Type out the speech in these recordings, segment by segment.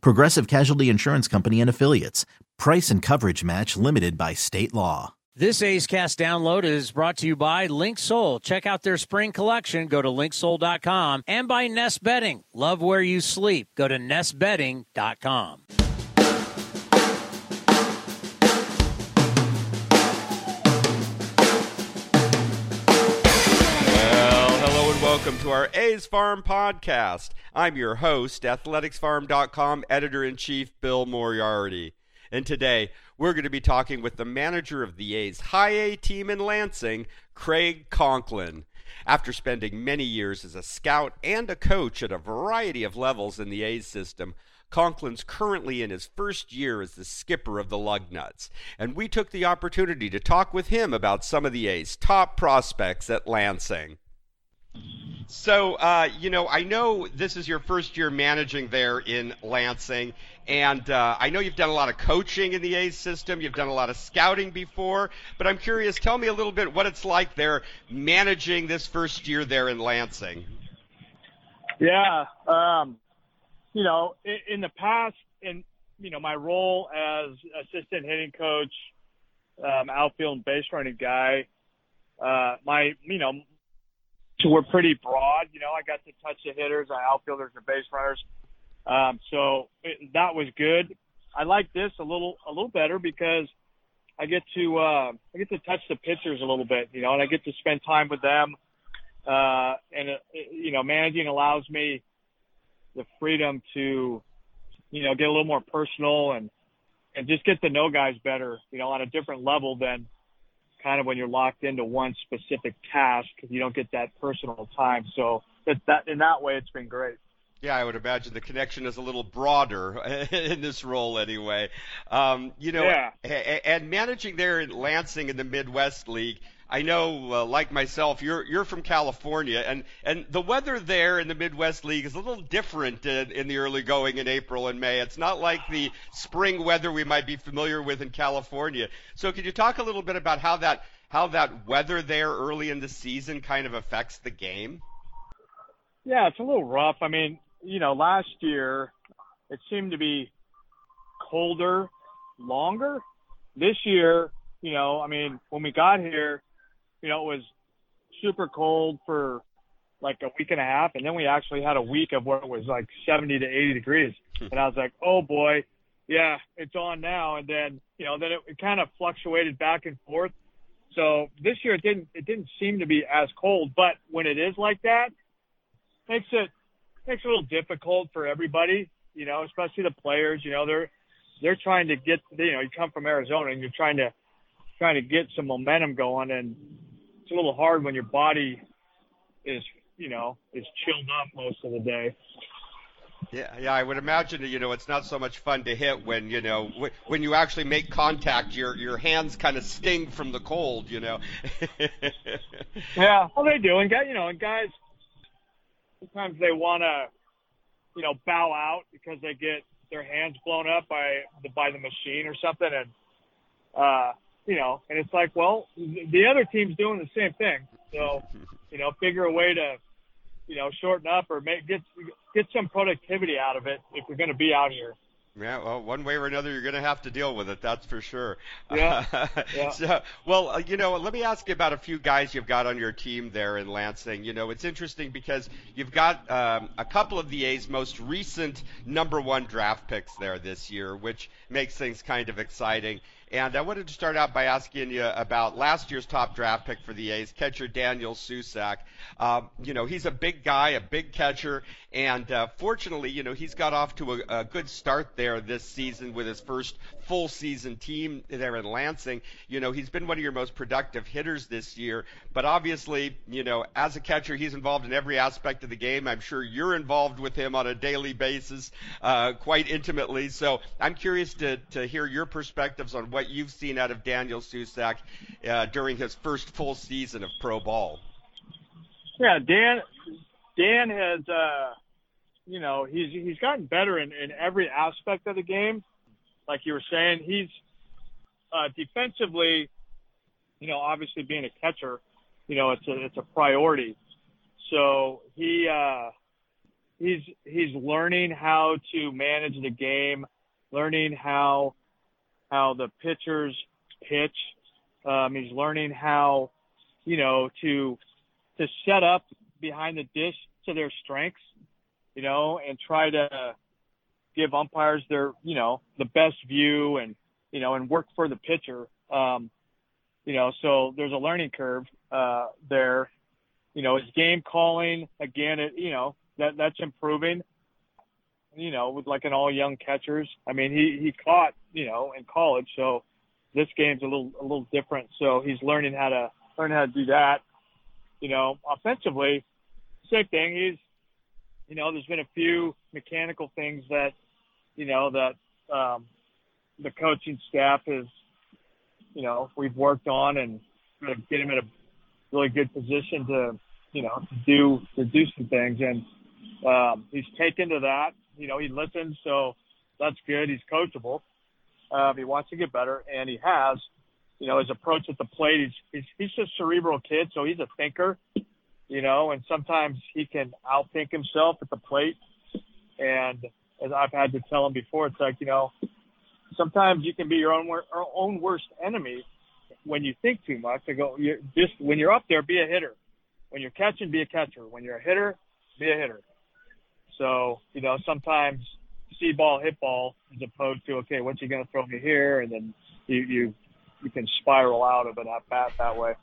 Progressive Casualty Insurance Company and Affiliates. Price and coverage match limited by state law. This A's Cast download is brought to you by Linksoul. Check out their spring collection. Go to linksoul.com and by Nest Bedding. Love where you sleep. Go to nestbedding.com. welcome to our A's Farm podcast. I'm your host, athleticsfarm.com editor in chief Bill Moriarity. And today, we're going to be talking with the manager of the A's high A team in Lansing, Craig Conklin. After spending many years as a scout and a coach at a variety of levels in the A's system, Conklin's currently in his first year as the skipper of the Lugnuts, and we took the opportunity to talk with him about some of the A's top prospects at Lansing. So, uh, you know, I know this is your first year managing there in Lansing, and uh, I know you've done a lot of coaching in the A's system. You've done a lot of scouting before, but I'm curious. Tell me a little bit what it's like there managing this first year there in Lansing. Yeah, um, you know, in, in the past, in you know my role as assistant hitting coach, um, outfield and base running guy, uh, my you know, were pretty broad. You know, I got to touch the hitters, the outfielders, and base runners. Um, so it, that was good. I like this a little a little better because I get to uh, I get to touch the pitchers a little bit, you know, and I get to spend time with them. Uh, and uh, you know, managing allows me the freedom to, you know, get a little more personal and and just get to know guys better, you know, on a different level than kind of when you're locked into one specific task because you don't get that personal time. So that, that in that way, it's been great. Yeah, I would imagine the connection is a little broader in this role, anyway. Um, you know, yeah. and managing there in Lansing in the Midwest League, I know, uh, like myself, you're you're from California, and and the weather there in the Midwest League is a little different in, in the early going in April and May. It's not like the spring weather we might be familiar with in California. So, could you talk a little bit about how that how that weather there early in the season kind of affects the game? Yeah, it's a little rough. I mean, you know, last year it seemed to be colder, longer. This year, you know, I mean, when we got here, you know, it was super cold for like a week and a half, and then we actually had a week of where it was like 70 to 80 degrees, hmm. and I was like, oh boy, yeah, it's on now. And then, you know, then it, it kind of fluctuated back and forth. So this year it didn't it didn't seem to be as cold, but when it is like that, makes it makes it a little difficult for everybody, you know, especially the players. You know, they're they're trying to get, you know, you come from Arizona and you're trying to trying to get some momentum going, and it's a little hard when your body is, you know, is chilled up most of the day. Yeah, yeah, I would imagine that, you know it's not so much fun to hit when you know when you actually make contact, your your hands kind of sting from the cold, you know. yeah, well they do, and guys, you know, and guys sometimes they want to, you know, bow out because they get their hands blown up by the by the machine or something, and uh, you know, and it's like, well, the other team's doing the same thing, so you know, figure a way to, you know, shorten up or make get get some productivity out of it if you're going to be out here. Yeah, well, one way or another, you're going to have to deal with it. That's for sure. Yeah. yeah. so, well, uh, you know, let me ask you about a few guys you've got on your team there in Lansing. You know, it's interesting because you've got um, a couple of the A's most recent number one draft picks there this year, which makes things kind of exciting. And I wanted to start out by asking you about last year's top draft pick for the A's, catcher Daniel Susac. Uh, you know, he's a big guy, a big catcher, and uh, fortunately, you know, he's got off to a, a good start there this season with his first full season team there in Lansing. You know, he's been one of your most productive hitters this year, but obviously, you know, as a catcher, he's involved in every aspect of the game. I'm sure you're involved with him on a daily basis, uh, quite intimately. So I'm curious to, to hear your perspectives on what you've seen out of Daniel Susac uh, during his first full season of pro ball. Yeah, Dan. Dan has, uh, you know, he's he's gotten better in, in every aspect of the game. Like you were saying, he's uh, defensively, you know, obviously being a catcher, you know, it's a it's a priority. So he uh, he's he's learning how to manage the game, learning how how the pitchers pitch. Um, he's learning how, you know, to to set up behind the dish to their strengths, you know, and try to give umpires their, you know, the best view and, you know, and work for the pitcher. Um, you know, so there's a learning curve uh, there. You know, his game calling again, it, you know, that that's improving. You know, with like an all young catchers. I mean, he he caught, you know, in college, so this game's a little a little different. So he's learning how to learn how to do that. You know, offensively, same thing. He's, you know, there's been a few mechanical things that, you know, that um, the coaching staff is, you know, we've worked on and of get him in a really good position to, you know, to do to do some things. And um, he's taken to that. You know, he listens, so that's good. He's coachable. Um, he wants to get better, and he has. You know, his approach at the plate. He's he's he's a cerebral kid, so he's a thinker. You know, and sometimes he can outthink himself at the plate. And as I've had to tell him before, it's like you know, sometimes you can be your own own worst enemy when you think too much. I go, you just when you're up there, be a hitter. When you're catching, be a catcher. When you're a hitter, be a hitter. So, you know, sometimes see ball, hit ball, as opposed to, okay, what's he going to throw me here? And then you, you, you can spiral out of an at bat that way.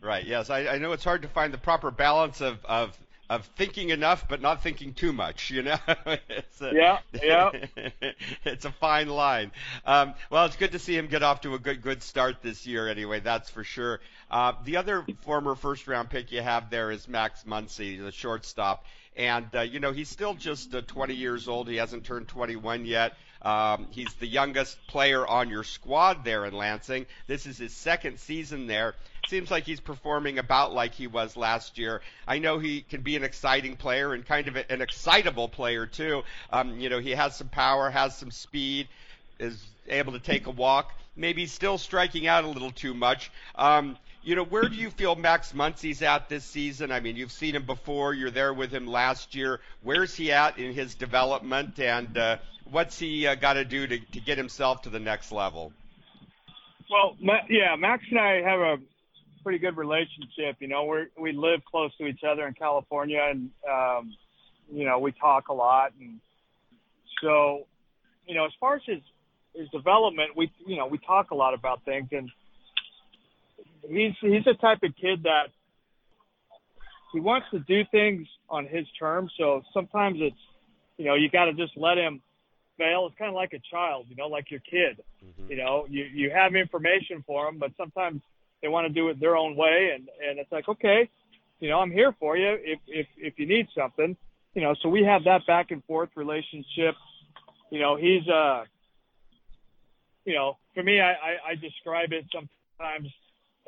Right. Yes. I, I know it's hard to find the proper balance of, of, of thinking enough but not thinking too much. You know, it's a, yeah, yeah. it's a fine line. Um, well, it's good to see him get off to a good good start this year. Anyway, that's for sure. Uh, the other former first round pick you have there is Max Muncy, the shortstop. And, uh, you know, he's still just uh, 20 years old. He hasn't turned 21 yet. Um, he's the youngest player on your squad there in Lansing. This is his second season there. Seems like he's performing about like he was last year. I know he can be an exciting player and kind of an excitable player too. Um, you know, he has some power, has some speed, is able to take a walk. Maybe still striking out a little too much. Um, you know, where do you feel Max Muncy's at this season? I mean, you've seen him before. You're there with him last year. Where's he at in his development, and uh, what's he uh, got to do to get himself to the next level? Well, yeah, Max and I have a pretty good relationship. You know, we we live close to each other in California, and um, you know, we talk a lot, and so, you know, as far as his his development, we you know we talk a lot about things, and he's he's the type of kid that he wants to do things on his terms. So sometimes it's you know you got to just let him fail. It's kind of like a child, you know, like your kid. Mm-hmm. You know, you you have information for them, but sometimes they want to do it their own way, and and it's like okay, you know, I'm here for you if if if you need something. You know, so we have that back and forth relationship. You know, he's uh, you know, for me, I I, I describe it sometimes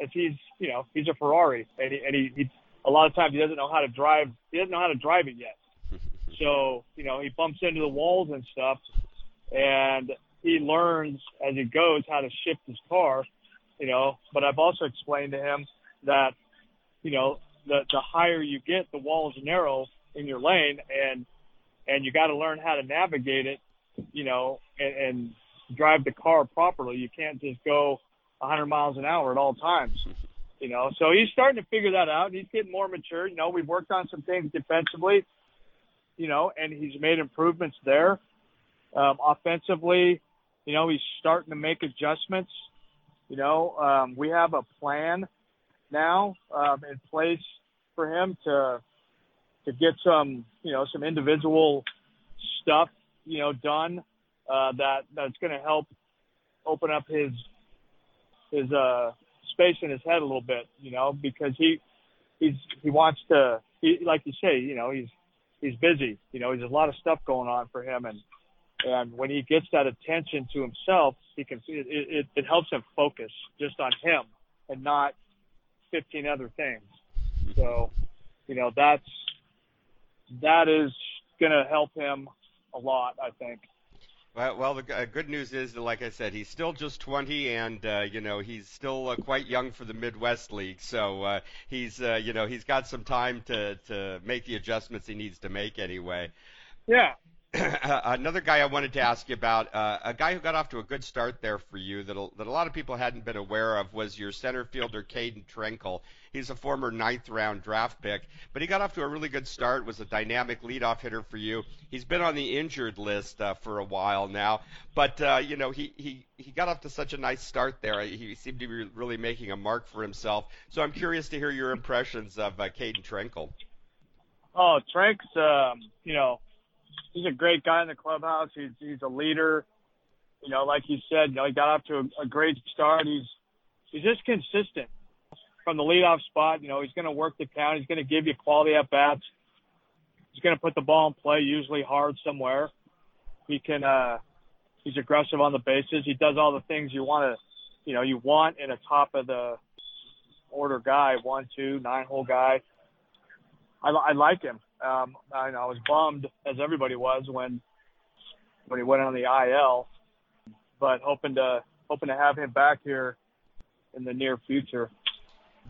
as he's you know he's a Ferrari and he, and he, he a lot of times he doesn't know how to drive he doesn't know how to drive it yet. so you know he bumps into the walls and stuff, and he learns as he goes how to shift his car. You know, but I've also explained to him that you know the the higher you get, the walls narrow in your lane, and and you got to learn how to navigate it. You know, and, and drive the car properly. You can't just go 100 miles an hour at all times. You know, so he's starting to figure that out. He's getting more mature. You know, we've worked on some things defensively, you know, and he's made improvements there. Um, offensively, you know, he's starting to make adjustments. You know, um, we have a plan now um, in place for him to to get some, you know, some individual stuff, you know, done uh, that that's going to help open up his his uh, space in his head a little bit, you know, because he he's he wants to, he, like you say, you know, he's he's busy, you know, there's a lot of stuff going on for him, and and when he gets that attention to himself, he can it it, it helps him focus just on him and not 15 other things. So, you know, that's that is going to help him a lot, I think. Well, well, the uh, good news is that, like I said, he's still just 20, and uh, you know he's still uh, quite young for the Midwest League. So uh, he's, uh, you know, he's got some time to to make the adjustments he needs to make anyway. Yeah, another guy I wanted to ask you about, uh, a guy who got off to a good start there for you that a, that a lot of people hadn't been aware of was your center fielder Caeden Trenkle. He's a former ninth round draft pick, but he got off to a really good start. Was a dynamic leadoff hitter for you. He's been on the injured list uh, for a while now, but uh, you know he he he got off to such a nice start there. He seemed to be really making a mark for himself. So I'm curious to hear your impressions of uh, Caeden Trenkle. Oh, Trenk's, um, you know he's a great guy in the clubhouse. He's he's a leader. You know, like you said, you know, he got off to a, a great start. He's he's just consistent from the leadoff spot. You know, he's going to work the count. He's going to give you quality at bats. He's going to put the ball in play, usually hard somewhere. He can. uh He's aggressive on the bases. He does all the things you want to, you know, you want in a top of the order guy, one, two, nine hole guy. I, I like him. Um, I, I was bummed, as everybody was, when when he went on the IL, but hoping to hoping to have him back here in the near future.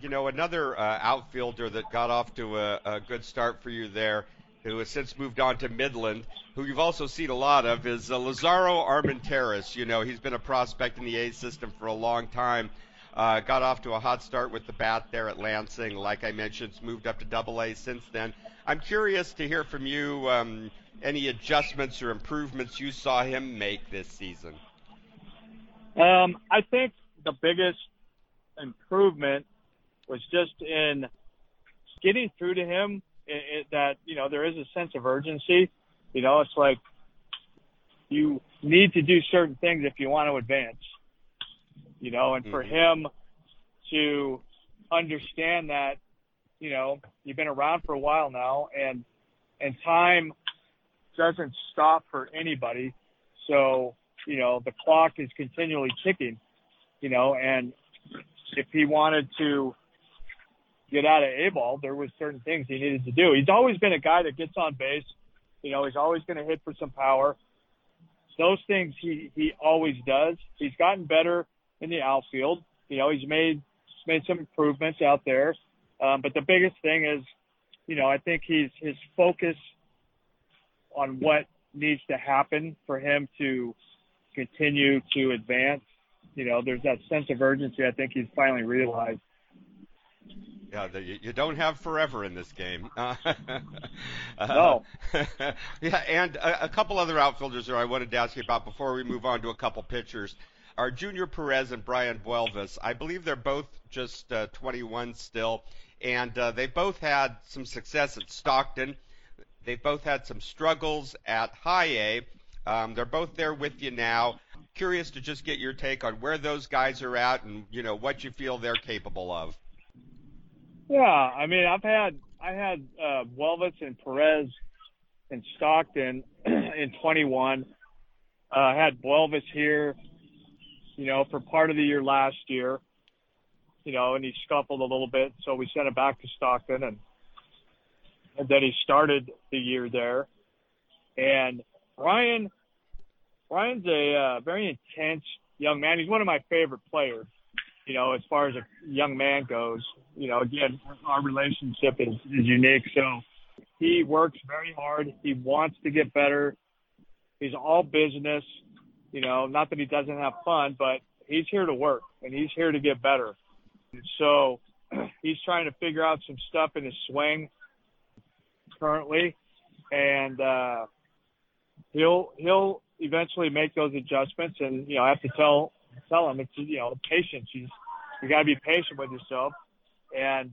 You know, another uh, outfielder that got off to a, a good start for you there, who has since moved on to Midland, who you've also seen a lot of, is uh, Lazaro Armenteros. You know, he's been a prospect in the A system for a long time. Uh, got off to a hot start with the bat there at Lansing. Like I mentioned, moved up to Double A since then. I'm curious to hear from you um, any adjustments or improvements you saw him make this season. Um, I think the biggest improvement was just in getting through to him it, it, that you know there is a sense of urgency. You know, it's like you need to do certain things if you want to advance. You know, and for mm-hmm. him to understand that you know, you've been around for a while now and and time doesn't stop for anybody. So, you know, the clock is continually ticking, you know, and if he wanted to get out of A ball, there was certain things he needed to do. He's always been a guy that gets on base. You know, he's always going to hit for some power. Those things he, he always does. He's gotten better in the outfield. You know, he's made, made some improvements out there. Um, but the biggest thing is, you know, I think he's his focus on what needs to happen for him to continue to advance. You know, there's that sense of urgency. I think he's finally realized. Yeah, the, you don't have forever in this game. Uh, no. yeah, and a, a, couple other outfielders there I wanted to ask you about before we move on to a couple pitchers are Junior Perez and Brayan Buelvas. I believe they're both just uh, 21 still and uh, they both had some success at Stockton. They've both had some struggles at High A. Um, they're both there with you now. Curious to just get your take on where those guys are at and you know what you feel they're capable of. Yeah, I mean I've had I had uh, Buelvas and Perez in Stockton in 21. Uh, I had Buelvis here, you know, for part of the year last year you know, and he scuffled a little bit, so we sent him back to Stockton, and and then he started the year there. And Brayan, Brayan's a uh, very intense young man. He's one of my favorite players. You know, as far as a young man goes, you know, again, our relationship is, is unique. So he works very hard. He wants to get better. He's all business. You know, not that he doesn't have fun, but he's here to work and he's here to get better. So he's trying to figure out some stuff in his swing currently, and uh, he'll he'll eventually make those adjustments. And you know, I have to tell tell him it's you know patience. You you got to be patient with yourself and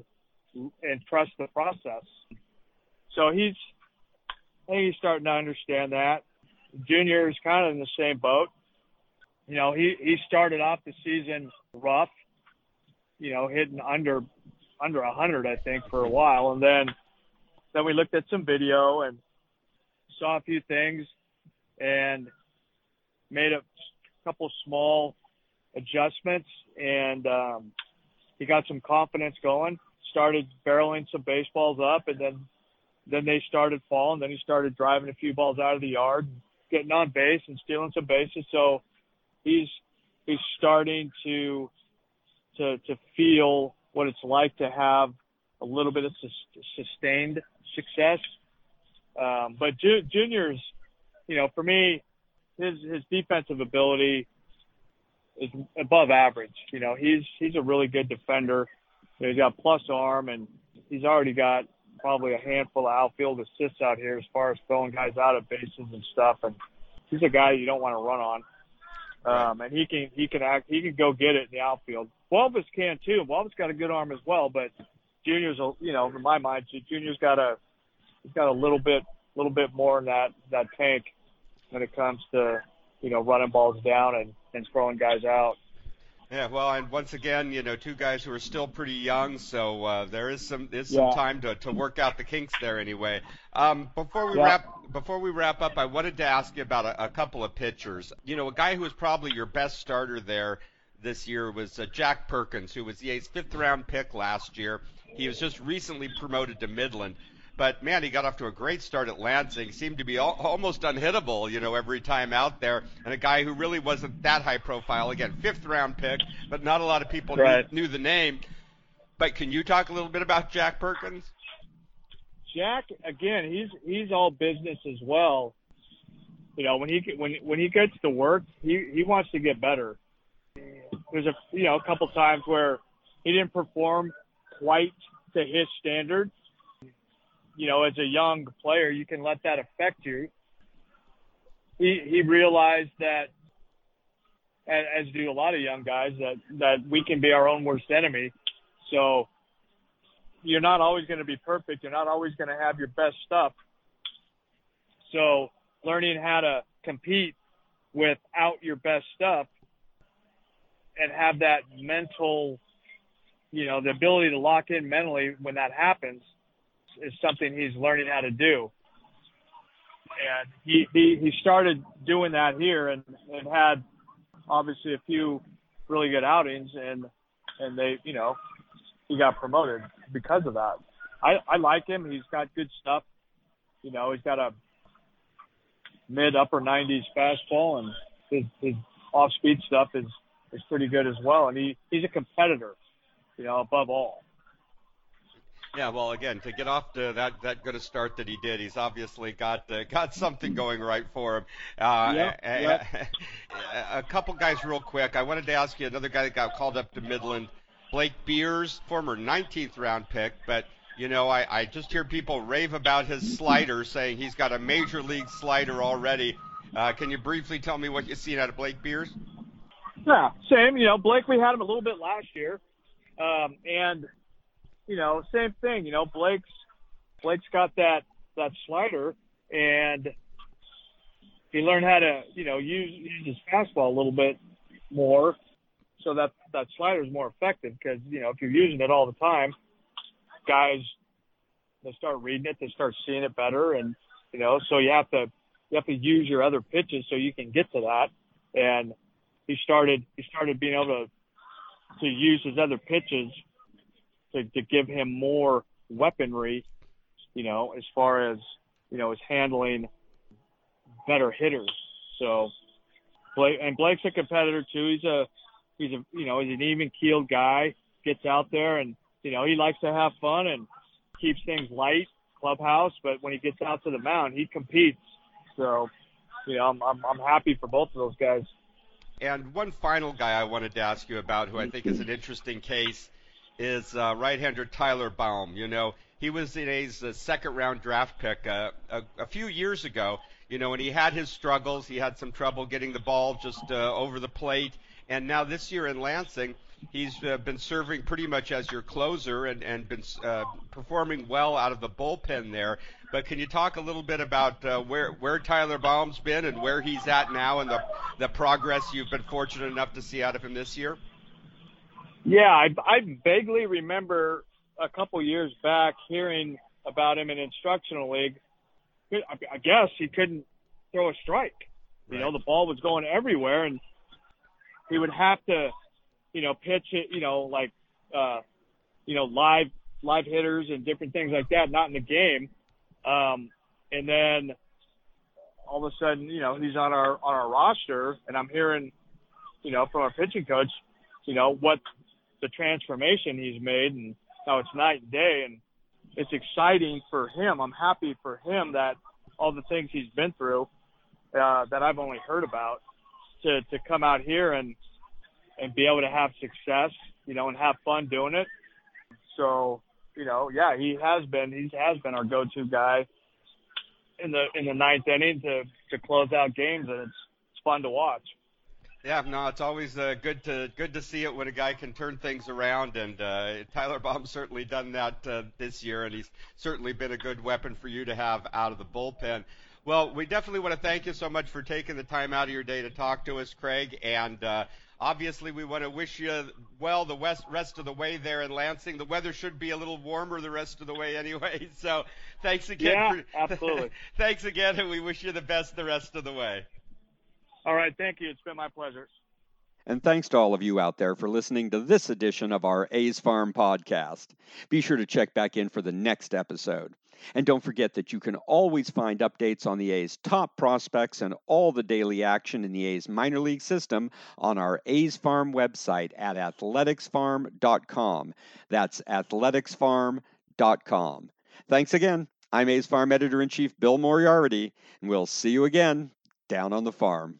and trust the process. So he's I think he's starting to understand that. Junior is kind of in the same boat. You know, he he started off the season rough, you know, hitting under under a hundred I think for a while, and then then we looked at some video and saw a few things and made a couple small adjustments and um, he got some confidence going. Started barreling some baseballs up, and then then they started falling. Then he started driving a few balls out of the yard, getting on base and stealing some bases. So he's he's starting to to to feel what it's like to have a little bit of sustained success. Um, but Ju- Junior's, you know, for me, his his defensive ability is above average. You know, he's he's a really good defender. He's got plus arm, and he's already got probably a handful of outfield assists out here as far as throwing guys out of bases and stuff. And he's a guy you don't want to run on. Um, and he can he can act he can go get it in the outfield. Buelvas can too. Buelvas got a good arm as well, but Junior's a you know in my mind Junior's got a he's got a little bit little bit more in that that tank when it comes to you know running balls down and and throwing guys out. Yeah, well, and once again, you know, two guys who are still pretty young, so uh, there is some is some yeah. time to, to work out the kinks there anyway. Um, before we yeah. wrap before we wrap up, I wanted to ask you about a, a couple of pitchers. You know, a guy who was probably your best starter there this year was uh, Jack Perkins, who was the A's fifth round pick last year. He was just recently promoted to Midland. But man, he got off to a great start at Lansing. Seemed to be al- almost unhittable, you know, every time out there. And a guy who really wasn't that high profile. Again, fifth round pick, but not a lot of people right. knew, knew the name. But can you talk a little bit about Jack Perkins? Jack, again, he's he's all business as well. You know, when he when when he gets to work, he he wants to get better. There's a you know a couple times where he didn't perform quite to his standards you know, as a young player, you can let that affect you. He he realized that, as do a lot of young guys, that that we can be our own worst enemy. So you're not always going to be perfect. You're not always going to have your best stuff. So learning how to compete without your best stuff and have that mental, you know, the ability to lock in mentally when that happens is something he's learning how to do. And he, he, he started doing that here and, and had obviously a few really good outings and, and they, you know, he got promoted because of that. I, I like him. He's got good stuff. You know, he's got a mid upper 90s fastball and his, his off speed stuff is, is pretty good as well. And he, he's a competitor, you know, above all. Yeah, well, again, to get off to that that good a start that he did, he's obviously got uh, got something going right for him. Uh, yep, yep. A, a couple guys, real quick. I wanted to ask you another guy that got called up to Midland, Blake Beers, former 19th round pick, but you know, I, I just hear people rave about his slider, saying he's got a major league slider already. Uh, can you briefly tell me what you've seen out of Blake Beers? Yeah, same. You know, Blake, we had him a little bit last year, um, and you know, same thing. You know, Blake's Blake's got that that slider, and he learned how to you know use use his fastball a little bit more, so that that slider is more effective. Because you know, if you're using it all the time, guys they start reading it, they start seeing it better, and you know, so you have to you have to use your other pitches so you can get to that. And he started he started being able to to use his other pitches to, to give him more weaponry, you know, as far as, you know, his handling better hitters. So Blake and Blake's a competitor too. He's a he's a you know, he's an even keeled guy, gets out there and, you know, he likes to have fun and keeps things light, clubhouse, but when he gets out to the mound, he competes. So, you know, I'm I'm, I'm happy for both of those guys. And one final guy I wanted to ask you about, who I think is an interesting case, is uh, right-hander Tyler Baum. You know, he was in A's uh, second-round draft pick uh, a, a few years ago. You know, and he had his struggles. He had some trouble getting the ball just uh, over the plate, And now this year in Lansing, he's uh, been serving pretty much as your closer and, and been uh, performing well out of the bullpen there. But can you talk a little bit about uh, where where Tyler Baum's been and where he's at now and the the progress you've been fortunate enough to see out of him this year? Yeah, I, I vaguely remember a couple years back hearing about him in instructional league. I guess he couldn't throw a strike. You right. know, the ball was going everywhere, and he would have to, you know, pitch it. You know, like, uh, you know, live live hitters and different things like that, not in the game. Um, and then all of a sudden, you know, he's on our on our roster, and I'm hearing, you know, from our pitching coach, you know, what the transformation he's made, and how it's night and day, and it's exciting for him. I'm happy for him that all the things he's been through uh, that I've only heard about to to come out here and and be able to have success, you know, and have fun doing it. So, you know, yeah, he has been he has been our go-to guy in the in the ninth inning to to close out games, and it's it's fun to watch. Yeah, no, it's always uh, good to good to see it when a guy can turn things around, and uh, Tyler Baum's certainly done that uh, this year, and he's certainly been a good weapon for you to have out of the bullpen. Well, we definitely want to thank you so much for taking the time out of your day to talk to us, Craig, and uh, obviously we want to wish you well the west, rest of the way there in Lansing. The weather should be a little warmer the rest of the way anyway, so thanks again. Yeah, for, absolutely. thanks again, and we wish you the best the rest of the way. All right. Thank you. It's been my pleasure. And thanks to all of you out there for listening to this edition of our A's Farm podcast. Be sure to check back in for the next episode. And don't forget that you can always find updates on the A's top prospects and all the daily action in the A's minor league system on our A's Farm website at athleticsfarm.com. That's athleticsfarm.com. Thanks again. I'm A's Farm Editor in Chief Bill Moriarity, and we'll see you again down on the farm.